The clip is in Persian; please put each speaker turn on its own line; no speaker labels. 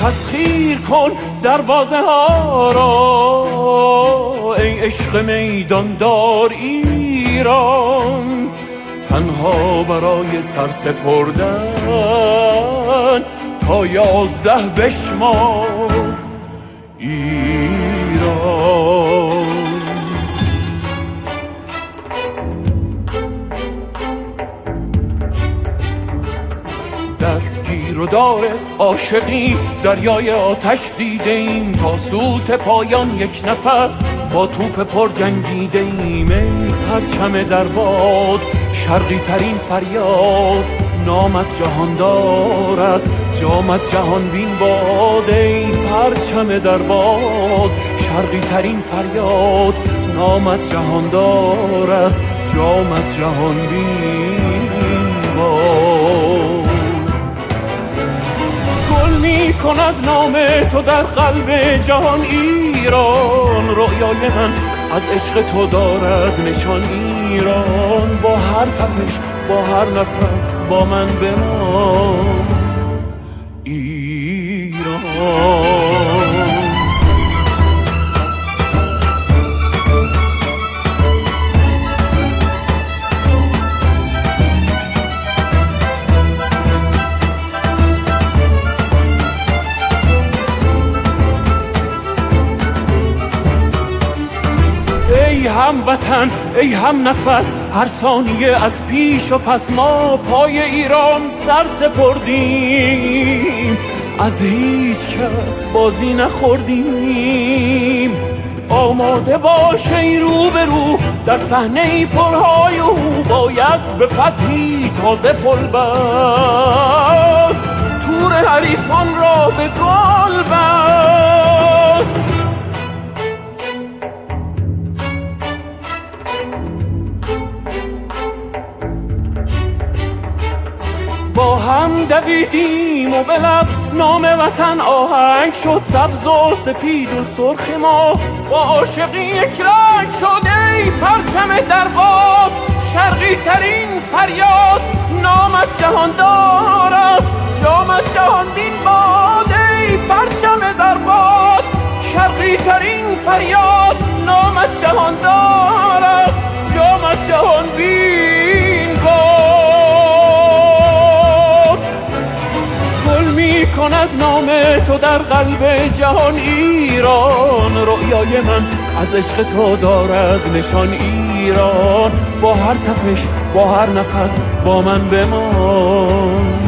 تسخیر کن دروازه ها را. ای عشق میدان دار ایران تنها برای سر سپردن تا یازده بشمار ایران. در گیر و دار عاشقی دریای آتش دیده ایم تا سوت پایان یک نفس با توپ پر جنگیده ایم ای پرچم در باد شرقی ترین فریاد نامت جهاندار است جامت جهان بین باد. ای پرچم در باد شرقی ترین فریاد نامت جهاندار است جامت جهان بین کند نام تو در قلب جهان ایران. رویای من از عشق تو دارد نشان ایران. با هر تپش با هر نفس با من بمان. ایران. ای هموطن ای هم نفس هر ثانیه از پیش و پس ما پای ایران سر سپردیم از هیچ کس بازی نخوردیم. آماده باش ای رو به رو در صحنه پرهای او باید به فتحی تازه پل بست. تور حریفان را به گل بست. هم دویدیم و به لب نام وطن آهنگ شد سبز و سپید و سرخ ما. با عاشقی یک رنگ شد ای پرچم در باد شرقی ترین فریاد نامت جهاندار است. جامت جهان بین باد ای پرچم در باد شرقی ترین فریاد نامت کند نام تو در قلب جهان ایران. رویای من از عشق تو دارد نشان ایران. با هر تپش با هر نفس با من بمان.